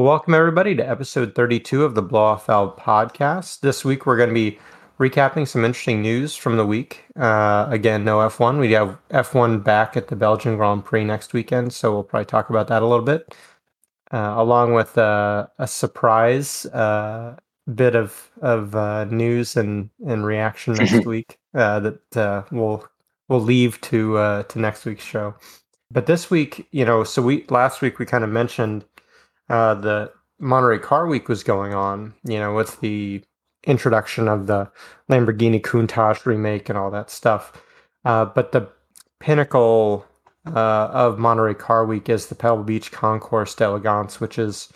Well, welcome everybody to episode 32 of the Blow Off Valve podcast. This week we're going to be recapping some interesting news from the week. Uh, again, no F1. We have F1 back at the Belgian Grand Prix next weekend, so we'll probably talk about that a little bit, uh, along with uh, a surprise uh, bit of of uh, news and and reaction next week uh, that we'll we'll leave to to next week's show. But this week, you know, so we last week we kind of mentioned uh, the Monterey Car Week was going on, you know, with the introduction of the Lamborghini Countach remake and all that stuff. Uh, but the pinnacle uh, of Monterey Car Week is the Pebble Beach Concours d'Elegance, which is,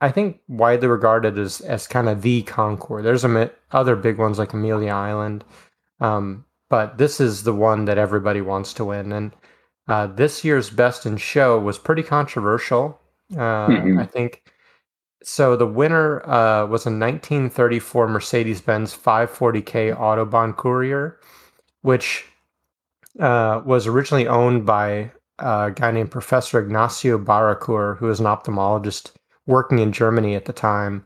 I think, widely regarded as as kind of the concours. There's a other big ones like Amelia Island, um, but this is the one that everybody wants to win. And uh, this year's Best in Show was pretty controversial. Uh, mm-hmm. I think so. The winner uh, was a 1934 Mercedes Benz 540k Autobahn Courier, which uh, was originally owned by a guy named Professor Ignacio Barraquer, who was an ophthalmologist working in Germany at the time.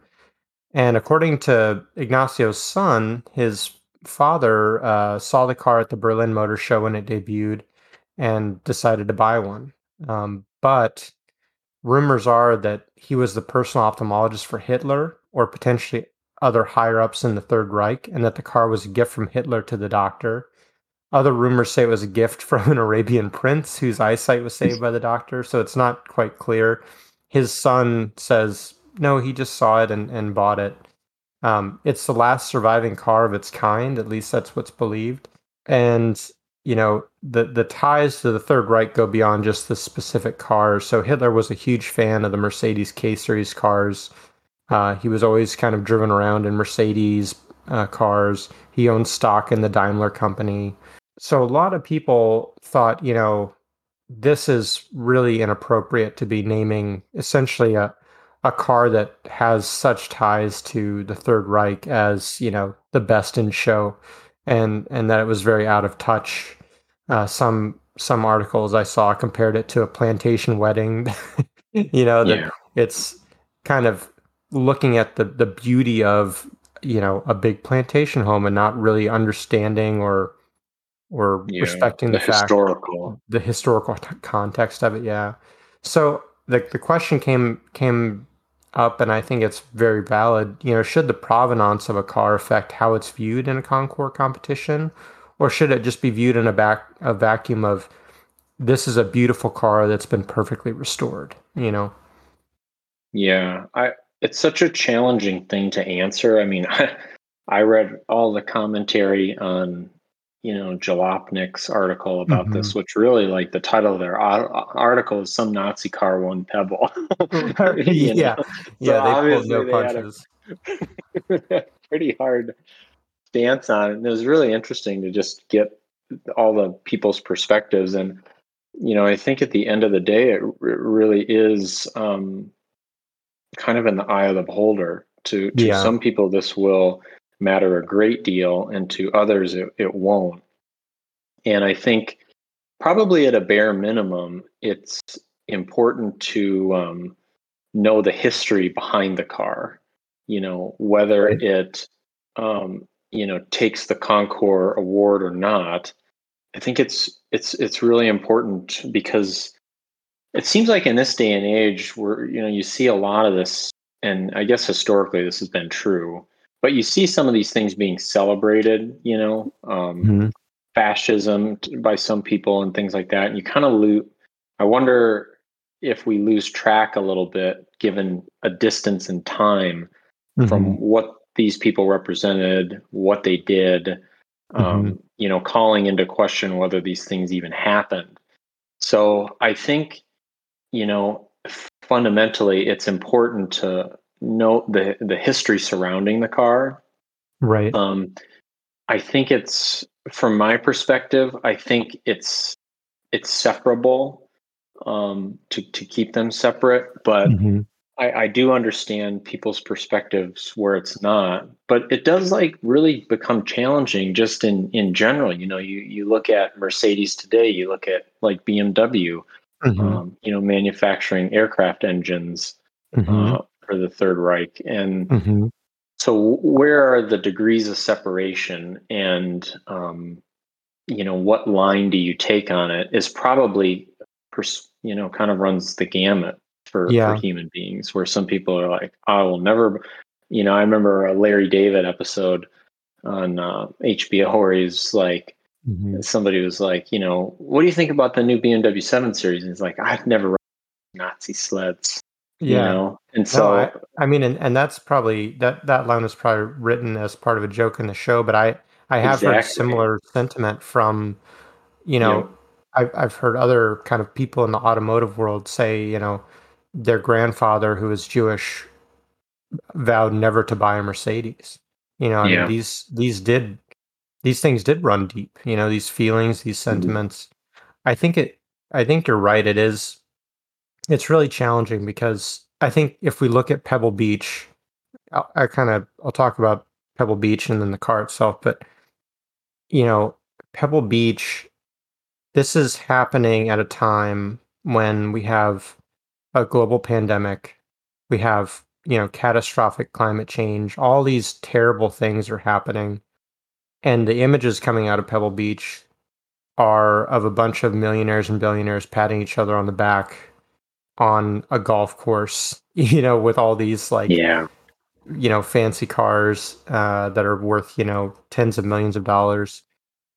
And according to Ignacio's son, his father uh, saw the car at the Berlin Motor Show when it debuted and decided to buy one. Um, but rumors are that he was the personal ophthalmologist for Hitler or potentially other higher ups in the Third Reich, and that the car was a gift from Hitler to the doctor. Other rumors say it was a gift from an Arabian prince whose eyesight was saved by the doctor, so it's not quite clear. His son says, no, he just saw it and, and bought it. Um, it's the last surviving car of its kind, at least that's what's believed. And you know the the ties to the Third Reich go beyond just the specific cars. So Hitler was a huge fan of the Mercedes K series cars. Uh, he was always kind of driven around in Mercedes uh, cars. He owned stock in the Daimler company. So a lot of people thought, you know, this is really inappropriate to be naming essentially a a car that has such ties to the Third Reich as you know the best in show, and and that it was very out of touch uh, some some articles I saw compared it to a plantation wedding. you know that yeah. it's kind of looking at the the beauty of you know a big plantation home and not really understanding or or yeah, respecting the, the fact historical the historical t- context of it yeah so the the question came came up and I think it's very valid you know should the provenance of a car affect how it's viewed in a concours competition or should it just be viewed in a back a vacuum of this is a beautiful car that's been perfectly restored you know? Yeah i it's such a challenging thing to answer. I mean i, I read all the commentary on you know jalopnik's article about mm-hmm. this which really like the title of their article is some nazi car won pebble yeah. yeah they pulled no punches. pretty hard stance on it. And it was really interesting to just get all the people's perspectives. And, you know, I think at the end of the day, it, really is um, kind of in the eye of the beholder. To, to yeah. some people, this will matter a great deal, and to others, it, it won't. And I think probably at a bare minimum, it's important to um, know the history behind the car. You know, whether right. it um, you know takes the Concours award or not, I think it's it's it's really important because it seems like in this day and age where you know you see a lot of this and I guess historically this has been true, but you see some of these things being celebrated, you know, um, mm-hmm. fascism by some people and things like that, and you kind of lose. I wonder if we lose track a little bit, given a distance in time mm-hmm. from what these people represented, what they did, um, mm-hmm. you know, calling into question whether these things even happened. So I think, you know, fundamentally, it's important to note the the history surrounding the car. Right. Um, I think it's from my perspective. I think it's it's separable um, to to keep them separate, but. Mm-hmm. I, I do understand people's perspectives where it's not, but it does like really become challenging just in in general. You know, you you look at Mercedes today, you look at like BMW, mm-hmm. um, you know, manufacturing aircraft engines. mm-hmm. uh, for the Third Reich, and mm-hmm. so where are the degrees of separation, and um, you know what line do you take on it? Is probably pers- you know kind of runs the gamut for, yeah. for human beings, where some people are like, I will never. You know, I remember a Larry David episode on uh, HBO where he's like, mm-hmm. somebody was like, you know, what do you think about the new BMW 7 Series? And he's like, I've never run Nazi sleds. Yeah. You know? And so, no, I, I, mean, and, and that's probably that that line was probably written as part of a joke in the show, but I I have exactly. heard similar sentiment from, you know, yeah. I've I've heard other kind of people in the automotive world say, you know, their grandfather who was Jewish vowed never to buy a Mercedes. You know, I yeah. mean, these these did these things did run deep. You know, these feelings, these mm-hmm. sentiments. Mm-hmm. I think it. I think you're right. It is it's really challenging because I think if we look at Pebble Beach, I'll, I kind of I'll talk about Pebble Beach and then the car itself, but you know, Pebble Beach, this is happening at a time when we have a global pandemic, we have you know catastrophic climate change, all these terrible things are happening, and the images coming out of Pebble Beach are of a bunch of millionaires and billionaires patting each other on the back on a golf course, you know, with all these like yeah, you know, fancy cars uh, that are worth you know tens of millions of dollars,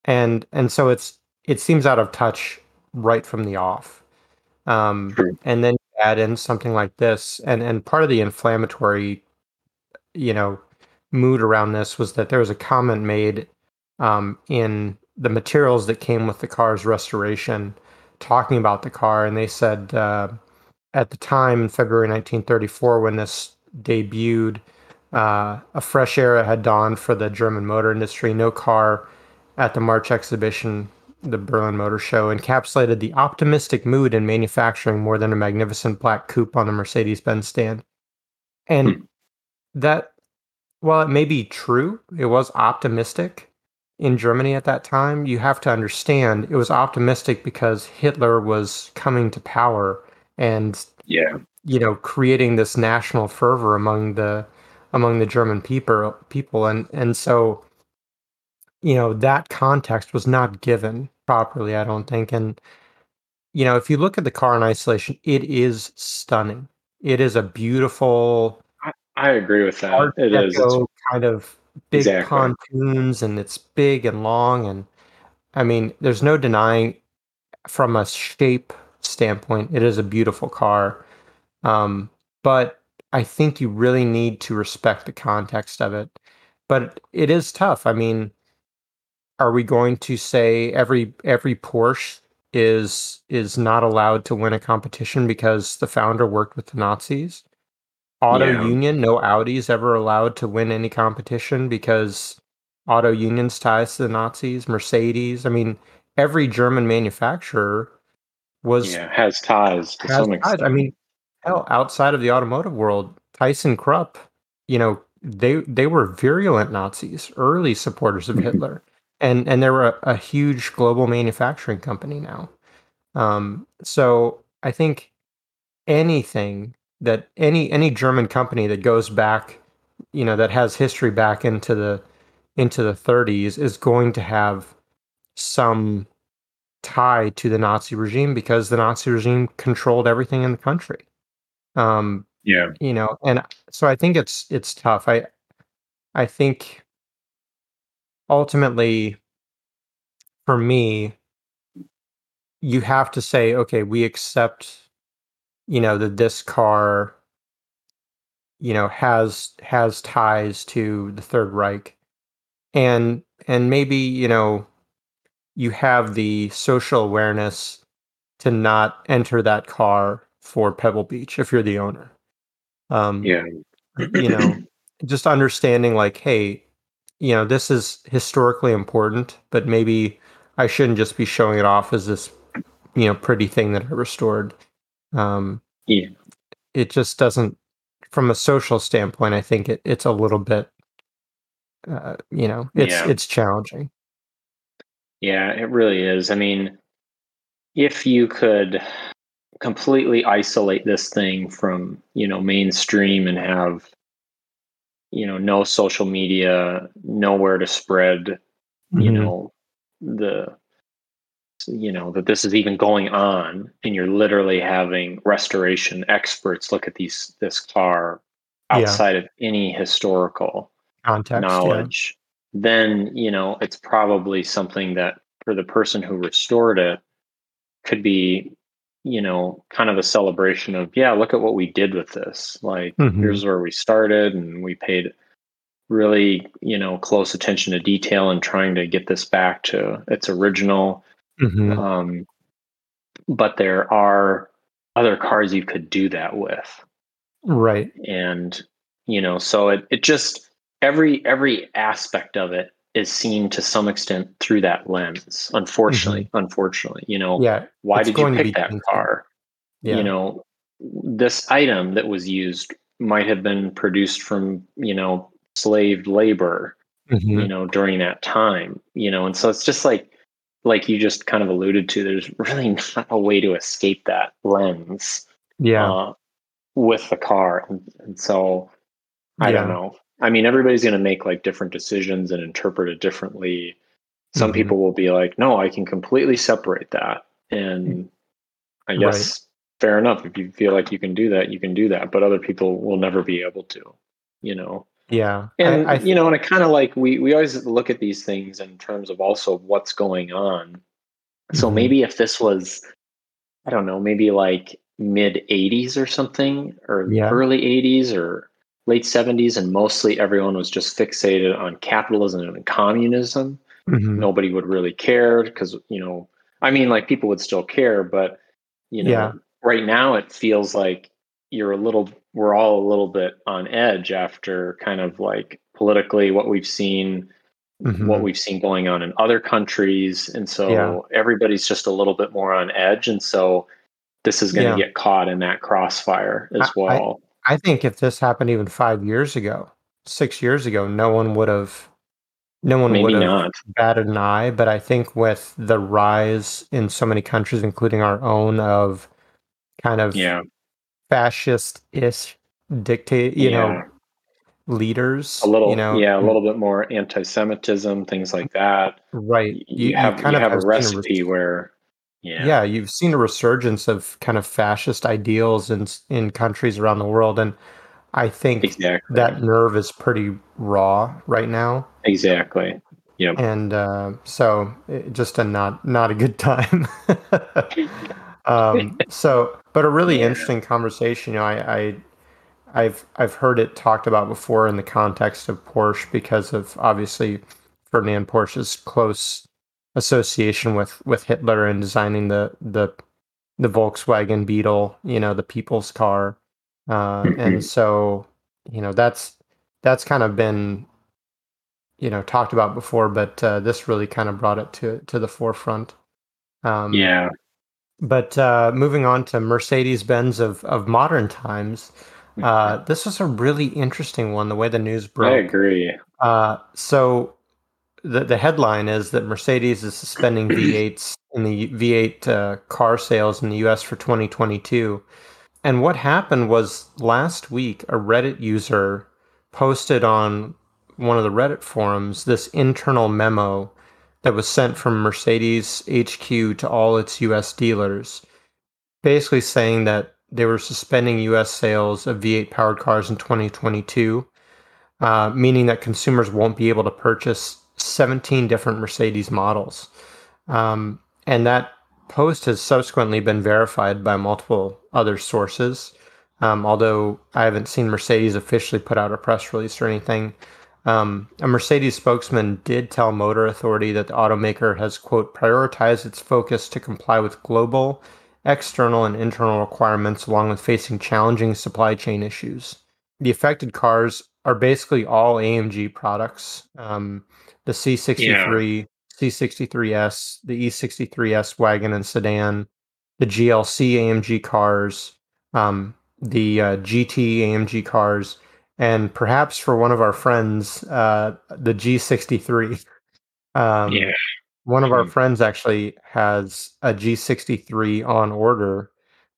and and so it's it seems out of touch right from the off, um, and then add in something like this, and and part of the inflammatory, you know, mood around this was that there was a comment made um, in the materials that came with the car's restoration, talking about the car, and they said. Uh, at the time in February 1934 when this debuted, uh, a fresh era had dawned for the German motor industry. No car at the March exhibition, the Berlin Motor Show, encapsulated the optimistic mood in manufacturing more than a magnificent black coupe on a Mercedes Benz stand. And hmm. that, while it may be true, it was optimistic in Germany at that time. You have to understand it was optimistic because Hitler was coming to power and yeah, you know, creating this national fervor among the among the German people people and and so you know that context was not given properly i don't think and you know if you look at the car in isolation it is stunning it is a beautiful i, I agree with that it is kind of big exactly. pontoons and it's big and long and i mean there's no denying from a shape standpoint, it is a beautiful car. Um, but I think you really need to respect the context of it. But it is tough. I mean, are we going to say every every Porsche is is not allowed to win a competition because the founder worked with the Nazis? Auto yeah. Union, no Audi's ever allowed to win any competition because Auto Union's ties to the Nazis. Mercedes, I mean, every German manufacturer was yeah, has ties to has some extent. Ties. I mean, hell, outside of the automotive world, ThyssenKrupp, you know, they they were virulent Nazis, early supporters of mm-hmm. Hitler, and and they're a, a huge global manufacturing company now. Um, so I think anything that any any German company that goes back, you know, that has history back into the into the 30s is going to have some tie to the Nazi regime because the Nazi regime controlled everything in the country. Um, yeah, you know, and so I think it's it's tough. I I think ultimately, for me, you have to say, okay, we accept, you know, that this car, you know, has has ties to the Third Reich, and and maybe you know you have the social awareness to not enter that car for Pebble Beach if you're the owner. Um, yeah, you know, just understanding like, hey, you know, this is historically important, but maybe I shouldn't just be showing it off as this, you know, pretty thing that I restored. Um, yeah, it just doesn't, from a social standpoint. I think it, it's a little bit, uh, you know, it's yeah. it's challenging. Yeah, it really is. I mean, if you could completely isolate this thing from you know mainstream and have you know no social media nowhere to spread mm-hmm. you know the you know that this is even going on and you're literally having restoration experts look at these this car outside yeah. of any historical context knowledge yeah. then you know it's probably something that for the person who restored it could be you know kind of a celebration of yeah look at what we did with this like mm-hmm. here's where we started and we paid really you know close attention to detail and trying to get this back to its original mm-hmm. um, but there are other cars you could do that with right and you know so it, it just every every aspect of it is seen to some extent through that lens unfortunately mm-hmm. unfortunately you know yeah why did you pick that car yeah. you know this item that was used might have been produced from you know slave labor mm-hmm. you know during that time you know and so it's just like like you just kind of alluded to there's really not a way to escape that lens yeah uh, with the car and, and so i yeah. don't know I mean, everybody's going to make like different decisions and interpret it differently. Some mm-hmm. people will be like, no, I can completely separate that. And I guess right. fair enough. If you feel like you can do that, you can do that. But other people will never be able to, you know? Yeah. And, I, I th- you know, and I kind of like, we, we always look at these things in terms of also what's going on. So mm-hmm. maybe if this was, I don't know, maybe like mid 80s or something, or yeah. early 80s or late 70s and mostly everyone was just fixated on capitalism and communism mm-hmm. nobody would really care because you know i mean like people would still care but you know yeah. right now it feels like you're a little we're all a little bit on edge after kind of like politically what we've seen mm-hmm. what we've seen going on in other countries and so yeah. everybody's just a little bit more on edge and so this is going to yeah. get caught in that crossfire as I, well I, I think if this happened even five years ago, six years ago, no one would have, no one Maybe would have not. batted an eye. But I think with the rise in so many countries, including our own, of kind of yeah. fascist-ish dictate, you yeah. know, leaders, a little, you know, yeah, a little bit more anti-Semitism, things like that. Right. You, you have you kind of have a recipe where yeah. Yeah, you've seen a resurgence of kind of fascist ideals in in countries around the world and I think exactly. that nerve is pretty raw right now. Exactly. Yeah. And uh, so just a not not a good time. um, so, but a really yeah. interesting conversation. You know, I, I I've I've heard it talked about before in the context of Porsche because of obviously Ferdinand Porsche's close association with with Hitler and designing the the the Volkswagen Beetle, you know, the people's car. Uh, and mm-hmm. so, you know, that's that's kind of been you know talked about before, but uh, this really kind of brought it to to the forefront. Um, yeah. But uh, moving on to Mercedes Benz of of modern times, uh, mm-hmm. this was a really interesting one. The way the news broke. I agree. Uh, so the, the headline is that Mercedes is suspending V8s in the V8 uh, car sales in the US for 2022. And what happened was last week, a Reddit user posted on one of the Reddit forums this internal memo that was sent from Mercedes HQ to all its US dealers, basically saying that they were suspending US sales of V8 powered cars in 2022, uh, meaning that consumers won't be able to purchase 17 different Mercedes models. Um, and that post has subsequently been verified by multiple other sources. Um, although I haven't seen Mercedes officially put out a press release or anything. Um, a Mercedes spokesman did tell Motor Authority that the automaker has, quote, prioritized its focus to comply with global, external, and internal requirements along with facing challenging supply chain issues. The affected cars are basically all AMG products. Um, the C63, yeah. C63S, the E63S wagon and sedan, the GLC AMG cars, um, the uh, GT AMG cars, and perhaps for one of our friends, uh, the G63. Um, yeah. One of our friends actually has a G63 on order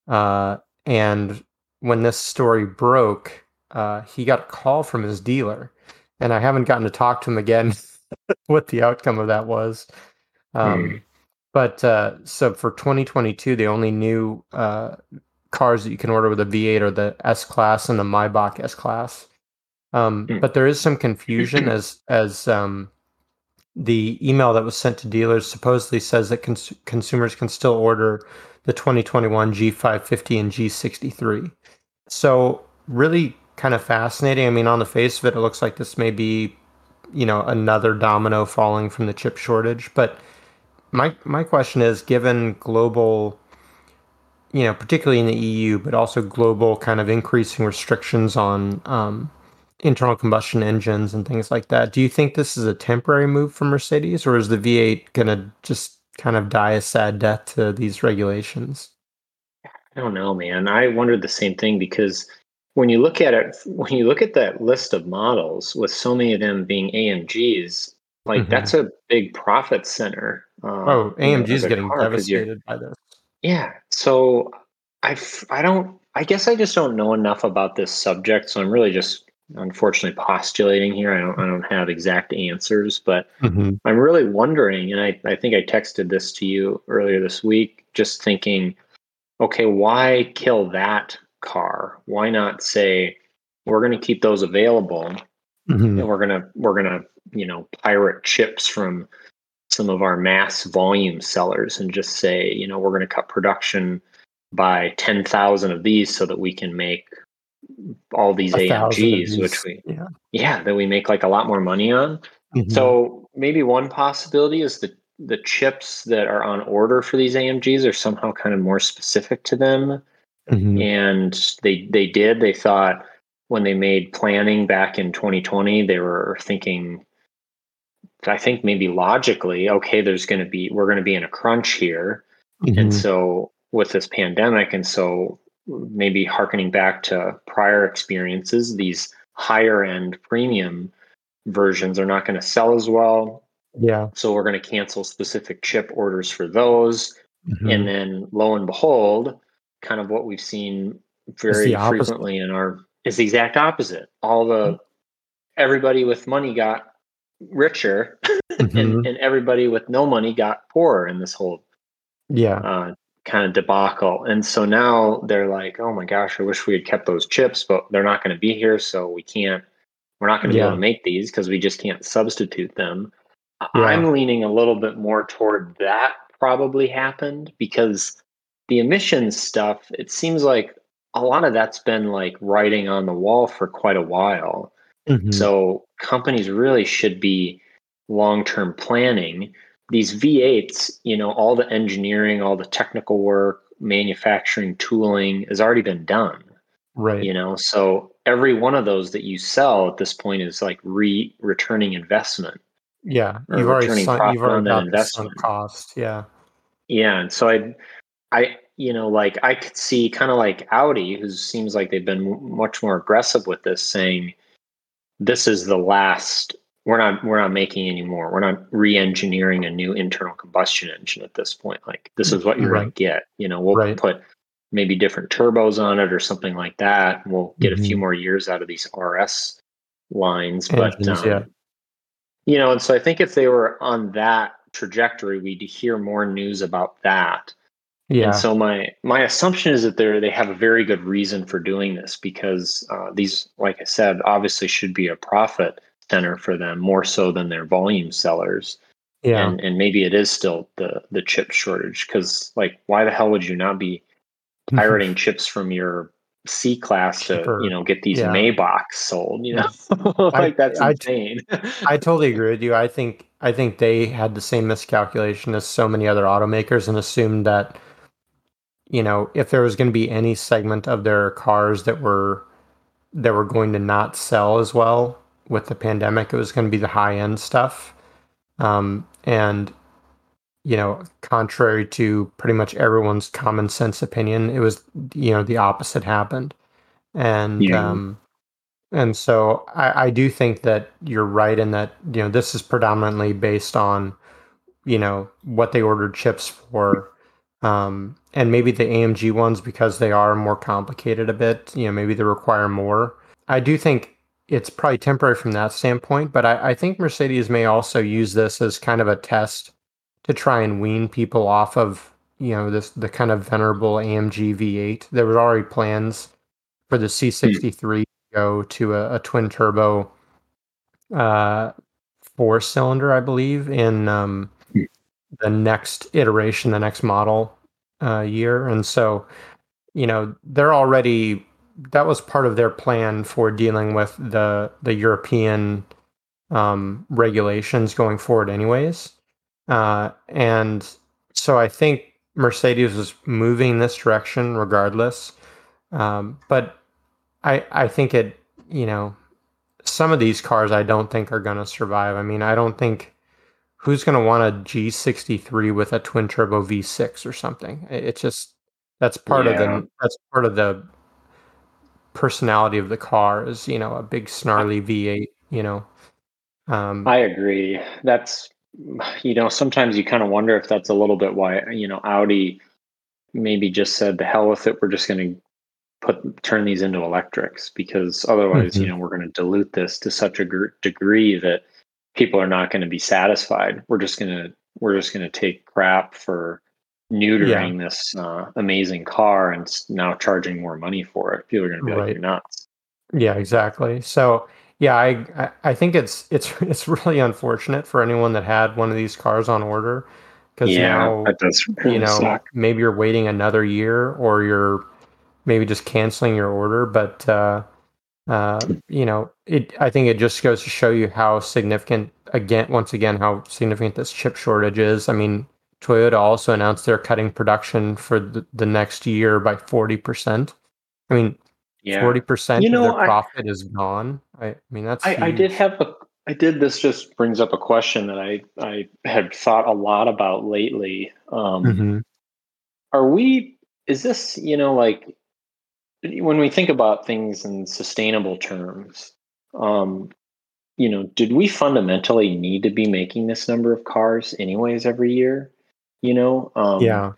Uh, and when this story broke, uh, he got a call from his dealer, and I haven't gotten to talk to him again. what the outcome of that was, um, mm. but uh, so for 2022, the only new uh, cars that you can order with a V8 are the S class and the Maybach S class. Um, mm. But there is some confusion as as um, the email that was sent to dealers supposedly says that cons- consumers can still order the 2021 G550 and G63. So really kind of fascinating. I mean, on the face of it, it looks like this may be, you know, another domino falling from the chip shortage. But my my question is, given global, you know, particularly in the EU, but also global kind of increasing restrictions on um, internal combustion engines and things like that. Do you think this is a temporary move for Mercedes, or is the V8 going to just kind of die a sad death to these regulations? I don't know, man. I wondered the same thing because when you look at it, when you look at that list of models, with so many of them being AMGs, like mm-hmm. that's a big profit center. Um, oh, AMG is getting devastated by this. Yeah. So I, I don't. I guess I just don't know enough about this subject, so I'm really just unfortunately postulating here. I don't I don't have exact answers, but mm-hmm. I'm really wondering, and I, I think I texted this to you earlier this week, just thinking, okay, why kill that car? Why not say we're gonna keep those available mm-hmm. and we're gonna we're gonna, you know, pirate chips from some of our mass volume sellers and just say, you know, we're gonna cut production by 10,000 of these so that we can make all these AMGs, which we yeah. yeah that we make like a lot more money on. Mm-hmm. So maybe one possibility is that the chips that are on order for these AMGs are somehow kind of more specific to them. Mm-hmm. And they they did. They thought when they made planning back in 2020, they were thinking I think maybe logically, okay, there's going to be we're going to be in a crunch here. Mm-hmm. And so with this pandemic and so maybe harkening back to prior experiences, these higher end premium versions are not going to sell as well. Yeah. So we're going to cancel specific chip orders for those. Mm-hmm. And then lo and behold, kind of what we've seen very frequently in our is the exact opposite. All the mm-hmm. everybody with money got richer mm-hmm. and, and everybody with no money got poorer in this whole yeah uh, kind of debacle. And so now they're like, oh my gosh, I wish we had kept those chips, but they're not going to be here. So we can't, we're not going to yeah. be able to make these because we just can't substitute them. Yeah. I'm leaning a little bit more toward that probably happened because the emissions stuff, it seems like a lot of that's been like writing on the wall for quite a while. Mm-hmm. So companies really should be long term planning these V8s, you know, all the engineering, all the technical work, manufacturing, tooling has already been done. Right. You know, so every one of those that you sell at this point is like re returning investment. Yeah. You've already sunk, you've already got investment cost. Yeah. Yeah. And so I, I, you know, like I could see kind of like Audi, who seems like they've been much more aggressive with this, saying this is the last we're not we're not making anymore. We're not re-engineering a new internal combustion engine at this point. Like this is what you're right. gonna get. You know, we'll right. put maybe different turbos on it or something like that. We'll get mm-hmm. a few mm-hmm. more years out of these RS lines. Engines, but um, yeah. you know, and so I think if they were on that trajectory, we'd hear more news about that. Yeah. And so my my assumption is that they they have a very good reason for doing this because uh, these, like I said, obviously should be a profit center for them more so than their volume sellers. Yeah. And, and maybe it is still the the chip shortage because like why the hell would you not be pirating chips from your C class to you know get these yeah. Maybachs sold? You know, like I, that's insane. I, I totally agree with you. I think I think they had the same miscalculation as so many other automakers and assumed that you know if there was going to be any segment of their cars that were that were going to not sell as well with the pandemic, it was going to be the high end stuff. Um, and, you know, contrary to pretty much everyone's common sense opinion, it was, you know, the opposite happened. And, yeah. um, and so I, I do think that you're right in that, you know, this is predominantly based on, you know, what they ordered chips for. Um, and maybe the AMG ones because they are more complicated a bit. You know, maybe they require more. I do think it's probably temporary from that standpoint, but I, I think Mercedes may also use this as kind of a test to try and wean people off of you know this the kind of venerable AMG V8. There were already plans for the C63 to go to a, a twin turbo uh, four cylinder, I believe, in um, the next iteration, the next model uh, year. And so, you know, they're already that was part of their plan for dealing with the the European um, regulations going forward, anyways. Uh, and so I think Mercedes was moving this direction regardless. Um, but I I think it you know some of these cars I don't think are going to survive. I mean I don't think who's going to want a G63 with a twin turbo V6 or something. It's just that's part yeah. of the that's part of the personality of the car is you know a big snarly V8. You know. Um, I agree. That's you know sometimes you kind of wonder if that's a little bit why you know Audi maybe just said the hell with it. We're just going to put turn these into electrics because otherwise mm-hmm. you know we're going to dilute this to such a gr- degree that people are not going to be satisfied. We're just going to we're just going to take crap for neutering yeah. this uh, amazing car and now charging more money for it. People are going to be right. like, "You're nuts." Yeah, exactly. So yeah, I I think it's it's it's really unfortunate for anyone that had one of these cars on order because yeah, now really you know suck. maybe you're waiting another year or you're maybe just canceling your order, but uh, uh, you know, it. I think it just goes to show you how significant again, once again, how significant this chip shortage is. I mean, Toyota also announced they're cutting production for the, the next year by forty percent. I mean, forty yeah. percent of their profit I, is gone. I, I mean, that's. I, I, did have a. I did. This just brings up a question that I I had thought a lot about lately. Um, mm-hmm. Are we? Is this you know like when we think about things in sustainable terms, um, you know, did we fundamentally need to be making this number of cars anyways every year? You know, um, yeah.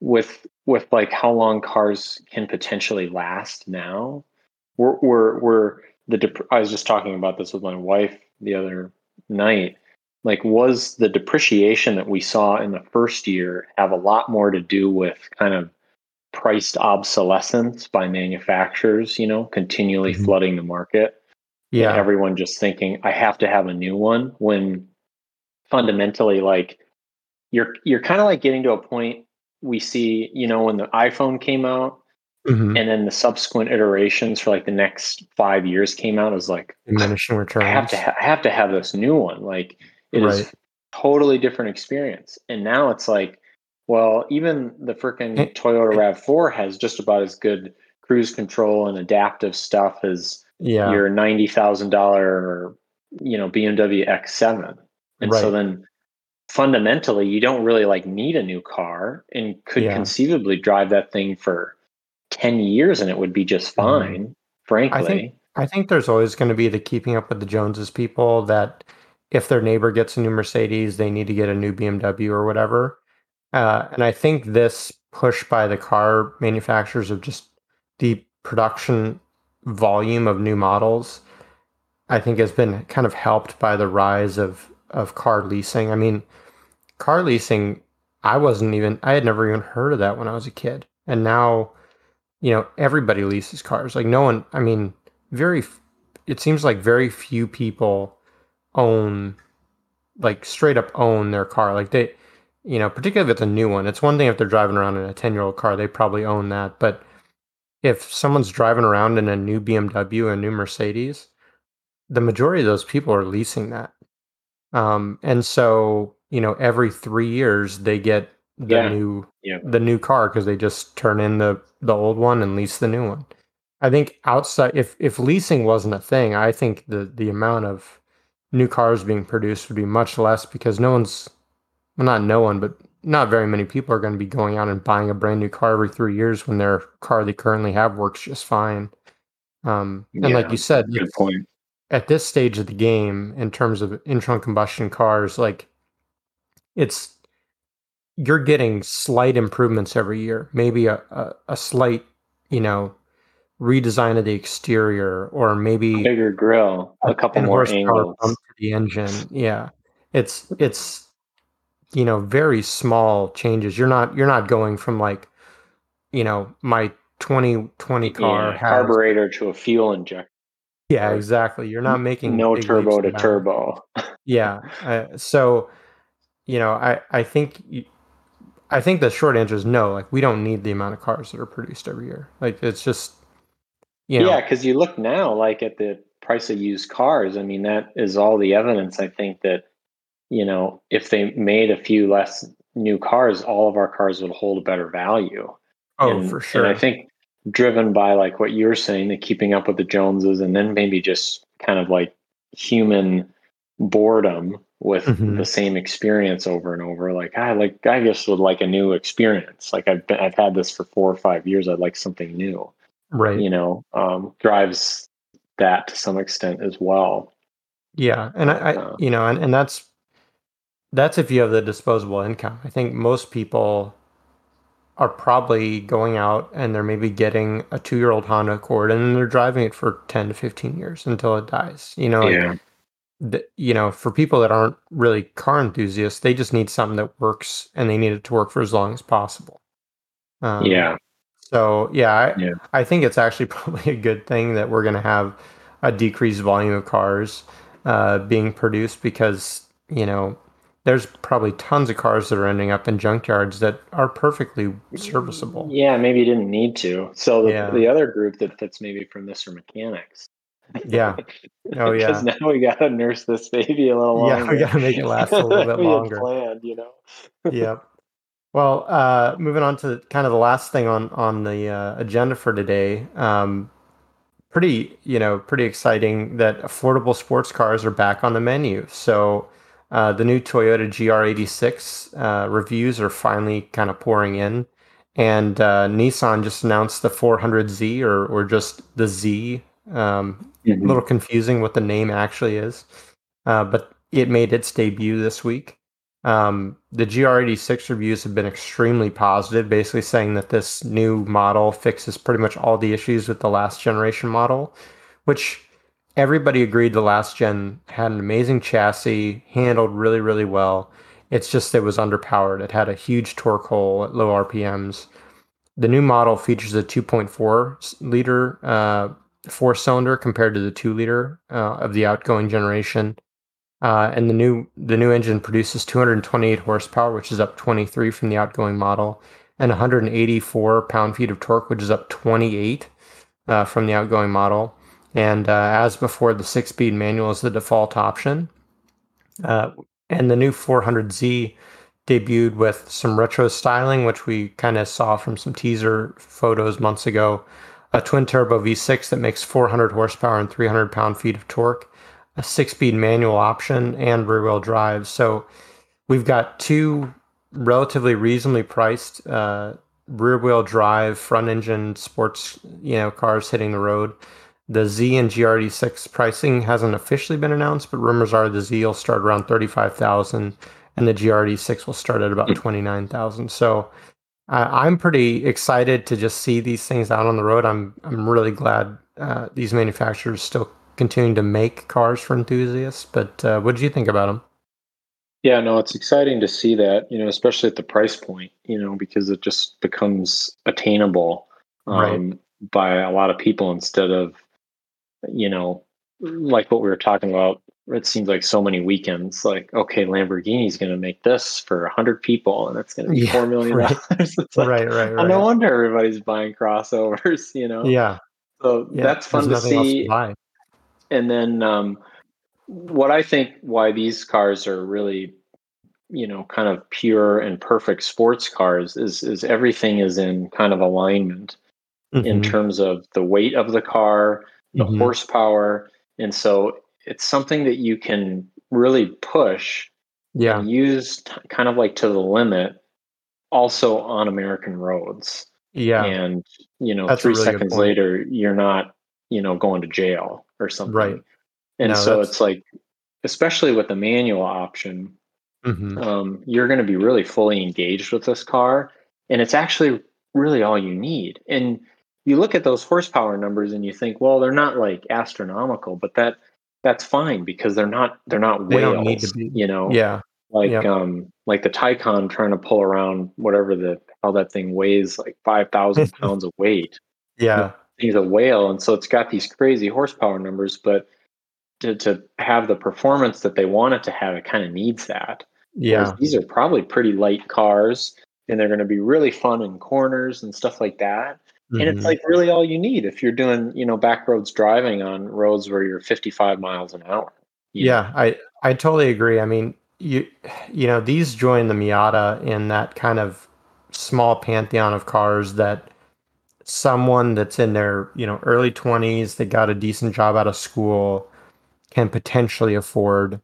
With with like how long cars can potentially last now, we're we're, we're the. Dep- I was just talking about this with my wife the other night. Like, was the depreciation that we saw in the first year have a lot more to do with kind of priced obsolescence by manufacturers, you know, continually mm-hmm. flooding the market. Yeah. And everyone just thinking, I have to have a new one when fundamentally like you're you're kind of like getting to a point we see, you know, when the iPhone came out mm-hmm. and then the subsequent iterations for like the next five years came out, it was like diminishing returns. I have to ha- I have to have this new one. Like it right. is totally different experience. And now it's like well, even the freaking Toyota RAV4 has just about as good cruise control and adaptive stuff as yeah. your ninety thousand dollar, you know, BMW X7. And right. so then fundamentally you don't really like need a new car and could yeah. conceivably drive that thing for 10 years and it would be just mm-hmm. fine, mm-hmm. frankly. I think, I think there's always going to be the keeping up with the Joneses people that if their neighbor gets a new Mercedes, they need to get a new BMW or whatever. Uh, and I think this push by the car manufacturers of just the production volume of new models, I think has been kind of helped by the rise of of car leasing. I mean, car leasing, I wasn't even I had never even heard of that when I was a kid. And now, you know, everybody leases cars. Like no one, I mean, very it seems like very few people own like straight up own their car. Like they you know, particularly if it's a new one. It's one thing if they're driving around in a 10 year old car, they probably own that. But if someone's driving around in a new BMW, a new Mercedes, the majority of those people are leasing that. Um, and so, you know, every three years they get the yeah. new yeah. the new car because they just turn in the the old one and lease the new one. I think outside if if leasing wasn't a thing, I think the the amount of new cars being produced would be much less because no one's well, not no one, but not very many people are going to be going out and buying a brand new car every three years when their car they currently have works just fine. Um, and yeah, like you said, good point. At this stage of the game, in terms of internal combustion cars, like it's you're getting slight improvements every year. Maybe a, a, a slight, you know, redesign of the exterior, or maybe bigger grill, a couple more angles to the engine. Yeah, it's it's you know very small changes. You're not you're not going from like you know my 2020 car yeah, has, carburetor to a fuel injector. Yeah, exactly. You're not making no turbo to turbo. yeah. Uh, so, you know, I I think I think the short answer is no. Like we don't need the amount of cars that are produced every year. Like it's just you know. Yeah, because you look now, like at the price of used cars. I mean, that is all the evidence. I think that you know, if they made a few less new cars, all of our cars would hold a better value. Oh, and, for sure. And I think driven by like what you're saying, the keeping up with the Joneses, and then maybe just kind of like human boredom with mm-hmm. the same experience over and over. Like I like I just would like a new experience. Like I've been, I've had this for four or five years. I'd like something new. Right. You know, um, drives that to some extent as well. Yeah, and I, I uh, you know, and, and that's that's if you have the disposable income. I think most people are probably going out and they're maybe getting a two year old Honda Accord and they're driving it for 10 to 15 years until it dies. You know, yeah. Like, the, you know, for people that aren't really car enthusiasts, they just need something that works and they need it to work for as long as possible. Um, yeah. So, yeah I, yeah, I think it's actually probably a good thing that we're going to have a decreased volume of cars uh, being produced because, you know, there's probably tons of cars that are ending up in junkyards that are perfectly serviceable. Yeah, maybe you didn't need to. So the, yeah. the other group that fits maybe from this are mechanics. Yeah. Oh yeah. Because now we got to nurse this baby a little longer. Yeah, we got to make it last a little bit longer. Planned, you know. yep. Well, uh, moving on to kind of the last thing on on the uh, agenda for today. Um, pretty, you know, pretty exciting that affordable sports cars are back on the menu. So uh, the new Toyota GR86 uh, reviews are finally kind of pouring in, and uh, Nissan just announced the 400Z or or just the Z. Um, mm-hmm. A little confusing what the name actually is, uh, but it made its debut this week. Um, the GR86 reviews have been extremely positive, basically saying that this new model fixes pretty much all the issues with the last generation model, which everybody agreed the last gen had an amazing chassis, handled really, really well. It's just it was underpowered. It had a huge torque hole at low RPMs. The new model features a 2.4 liter uh, four cylinder compared to the two liter uh, of the outgoing generation. Uh, and the new the new engine produces 228 horsepower, which is up 23 from the outgoing model, and 184 pound feet of torque, which is up 28 uh, from the outgoing model. And uh, as before, the six speed manual is the default option. Uh, and the new 400Z debuted with some retro styling, which we kind of saw from some teaser photos months ago. A twin turbo V6 that makes 400 horsepower and 300 pound feet of torque, a six speed manual option, and rear wheel drive. So we've got two relatively reasonably priced uh, rear wheel drive front engine sports you know cars hitting the road the Z and GR86 pricing hasn't officially been announced, but rumors are the Z will start around 35,000 and the GR86 will start at about hmm. 29,000. So uh, I'm pretty excited to just see these things out on the road. I'm I'm really glad uh, these manufacturers still continuing to make cars for enthusiasts. But uh, what did you think about them? Yeah, no, it's exciting to see that, you know, especially at the price point, you know, because it just becomes attainable um, right. by a lot of people instead of you know, like what we were talking about, it seems like so many weekends. Like, okay, Lamborghini's going to make this for a hundred people, and it's going to be yeah, four million dollars. Right. like, right, right, right. No wonder everybody's buying crossovers. You know. Yeah. So yeah, that's fun to see. To and then, um, what I think why these cars are really, you know, kind of pure and perfect sports cars is is everything is in kind of alignment mm-hmm. in terms of the weight of the car the mm-hmm. horsepower. And so it's something that you can really push yeah. use t- kind of like to the limit also on American roads. Yeah. And, you know, that's three really seconds later, you're not, you know, going to jail or something. Right. And no, so that's... it's like, especially with the manual option, mm-hmm. um, you're going to be really fully engaged with this car, and it's actually really all you need. And you look at those horsepower numbers and you think, well, they're not like astronomical, but that that's fine because they're not they're not they whales. You know, yeah, like yep. um like the Taycan trying to pull around whatever the how that thing weighs like five thousand pounds of weight. Yeah, he's a whale, and so it's got these crazy horsepower numbers, but to to have the performance that they want it to have, it kind of needs that. Yeah, these are probably pretty light cars, and they're going to be really fun in corners and stuff like that. Mm-hmm. And it's mm-hmm. like really all you need if you're doing, you know, back roads driving on roads where you're 55 miles an hour. Yeah, know? I I totally agree. I mean, you you know, these join the Miata in that kind of small pantheon of cars that someone that's in their, you know, early 20s that got a decent job out of school can potentially afford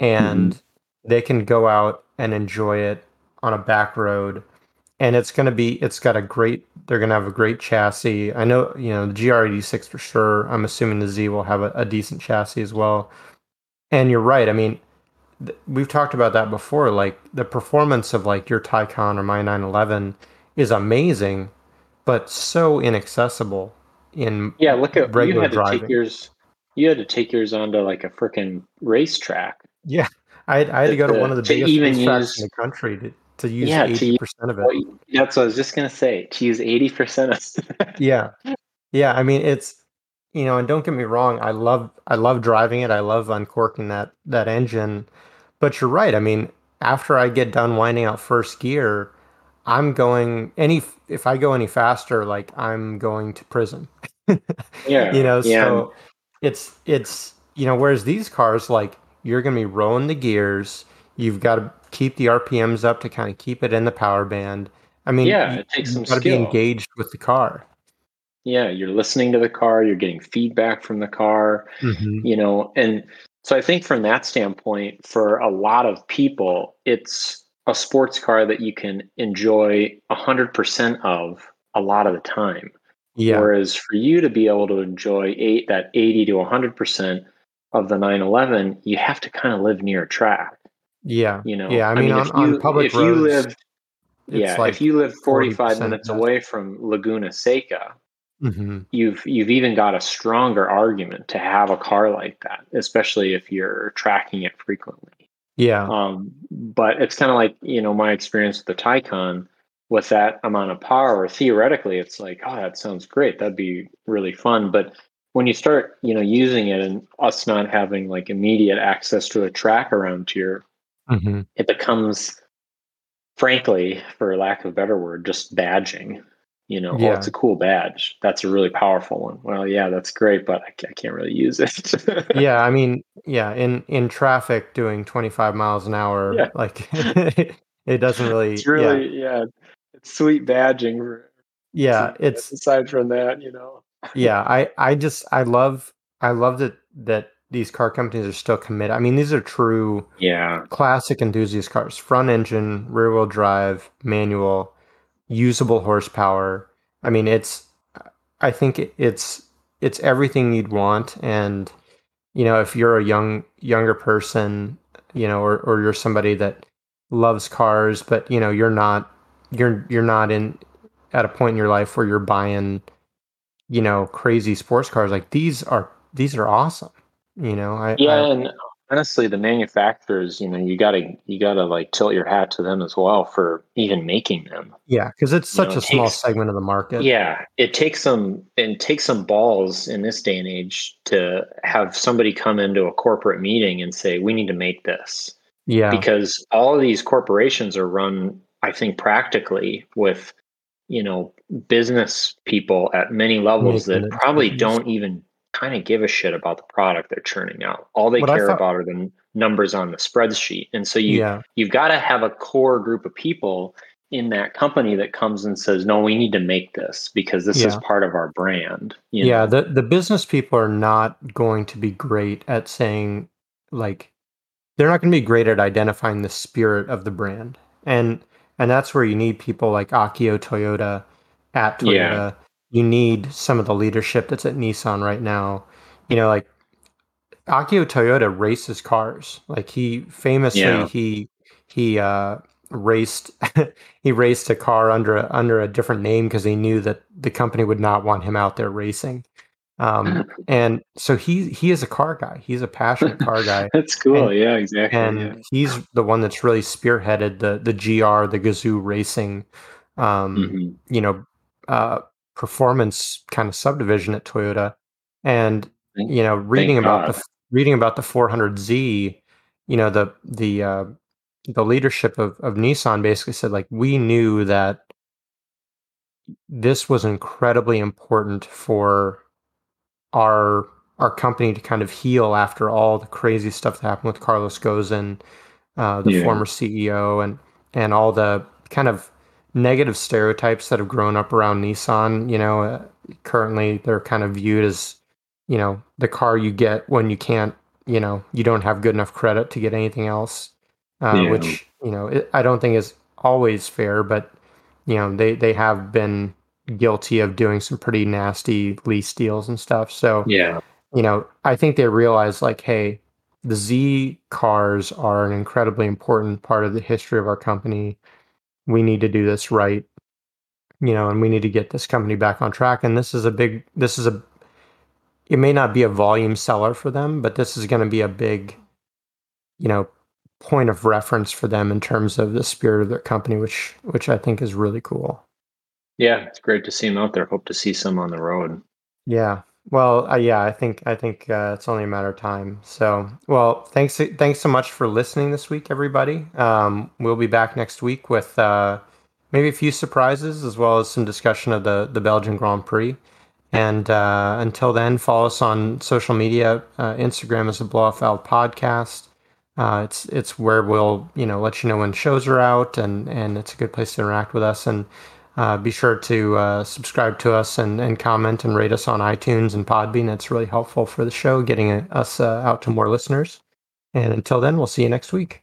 and mm-hmm. they can go out and enjoy it on a back road and it's going to be it's got a great they're going to have a great chassis. I know you know the gr86 for sure. I'm assuming the z will have a, a decent chassis as well. And you're right i mean th- we've talked about that before like the performance of like your Taycan or my 911 is amazing but so inaccessible in yeah look at regular you had to driving. take yours you had to take yours onto like a freaking racetrack. Yeah I, I had to go to, one of the biggest racetracks use, in the country to, to use yeah, 80% to, of it. That's what I was just going to say. To use 80% of Yeah. Yeah, I mean it's you know, and don't get me wrong, I love I love driving it. I love uncorking that that engine. But you're right. I mean, after I get done winding out first gear, I'm going any if I go any faster, like I'm going to prison. yeah. You know, yeah. so it's it's you know, whereas these cars like you're going to be rolling the gears, you've got to keep the RPMs up to kind of keep it in the power band. I mean, yeah, it takes some got to be engaged with the car. Yeah, you're listening to the car, you're getting feedback from the car, mm-hmm. you know, and so I think from that standpoint, for a lot of people, it's a sports car that you can enjoy a hundred percent of a lot of the time. Yeah. Whereas for you to be able to enjoy eight that eighty to hundred percent of the 911, you have to kind of live near a track. Yeah. You know, yeah. I mean, I mean on, you, on, public if roads, you lived, yeah, like if you live 45 minutes away from Laguna Seca, mm-hmm. you've, you've even got a stronger argument to have a car like that, especially if you're tracking it frequently. Yeah. Um, but it's kind of like, you know, my experience with the Taycan with that amount of power, theoretically, it's like, oh, that sounds great. That'd be really fun. But when you start, you know, using it and us not having like immediate access to a track around here, mm-hmm. it becomes, frankly, for lack of a better word, just badging. You know, yeah. oh, it's a cool badge. That's a really powerful one. Well, yeah, that's great, but I, I can't really use it. yeah, I mean, yeah, in in traffic, doing twenty five miles an hour, yeah. like it doesn't really. It's really, yeah, yeah it's sweet badging. Yeah, it's aside from that, you know yeah, I I just I love I love that that these car companies are still committed. I mean, these are true yeah classic enthusiast cars. Front engine, rear wheel drive, manual, usable horsepower. I mean, it's I think it's it's everything you'd want and you know, if you're a young younger person, you know, or or you're somebody that loves cars, but you know, you're not you're you're not in at a point in your life where you're buying you know, crazy sports cars. Like these are these are awesome. You know, I yeah, I, and honestly, the manufacturers, you know, you gotta you gotta like tilt your hat to them as well for even making them. Yeah, because it's such know, a small takes, segment of the market. Yeah, it takes some and takes some balls in this day and age to have somebody come into a corporate meeting and say, "We need to make this." Yeah, because all of these corporations are run, I think, practically with you know business people at many levels Making that probably don't even kind of give a shit about the product they're churning out. All they what care thought, about are the numbers on the spreadsheet. And so you yeah. you've got to have a core group of people in that company that comes and says, "No, we need to make this because this yeah. is part of our brand." yeah, know? the the business people are not going to be great at saying like they're not going to be great at identifying the spirit of the brand. And and that's where you need people like Akio Toyoda at Toyota. Yeah. You need some of the leadership that's at Nissan right now. You know, like Akio Toyoda races cars. Like he famously yeah. he he uh, raced he raced a car under a, under a different name because he knew that the company would not want him out there racing. Um, and so he he is a car guy. He's a passionate car guy. that's cool. And, yeah, exactly. And yeah. he's the one that's really spearheaded the the GR, the Gazoo Racing, um, Mm-hmm. you know, uh, performance kind of subdivision at Toyota. And you know, reading thank about God. the reading about the 400Z, you know, the the uh, the leadership of of Nissan basically said like we knew that this was incredibly important for our our company to kind of heal after all the crazy stuff that happened with Carlos Ghosn, uh, the Yeah. former CEO, and and all the kind of negative stereotypes that have grown up around Nissan. You know, uh, currently they're kind of viewed as you know the car you get when you can't, you know, you don't have good enough credit to get anything else, uh, Yeah. which you know it, I don't think is always fair, but you know they they have been guilty of doing some pretty nasty lease deals and stuff. So Yeah. you know, I think they realize like, hey, the Z cars are an incredibly important part of the history of our company. We need to do this right, you know, and we need to get this company back on track. And this is a big, this is a, it may not be a volume seller for them, but this is going to be a big, you know, point of reference for them in terms of the spirit of their company, which, which I think is really cool. Yeah, it's great to see them out there. Hope to see some on the road. Yeah. Well, uh, yeah, I think I think uh, it's only a matter of time. So, well, thanks thanks so much for listening this week, everybody. Um, we'll be back next week with uh, maybe a few surprises as well as some discussion of the the Belgian Grand Prix. And uh, until then, follow us on social media. Uh, Instagram is the Blow Off Valve Podcast. Uh, it's it's where we'll you know let you know when shows are out, and and it's a good place to interact with us. And uh, be sure to uh, subscribe to us and, and comment and rate us on iTunes and Podbean. That's really helpful for the show, getting us uh, out to more listeners. And until then, we'll see you next week.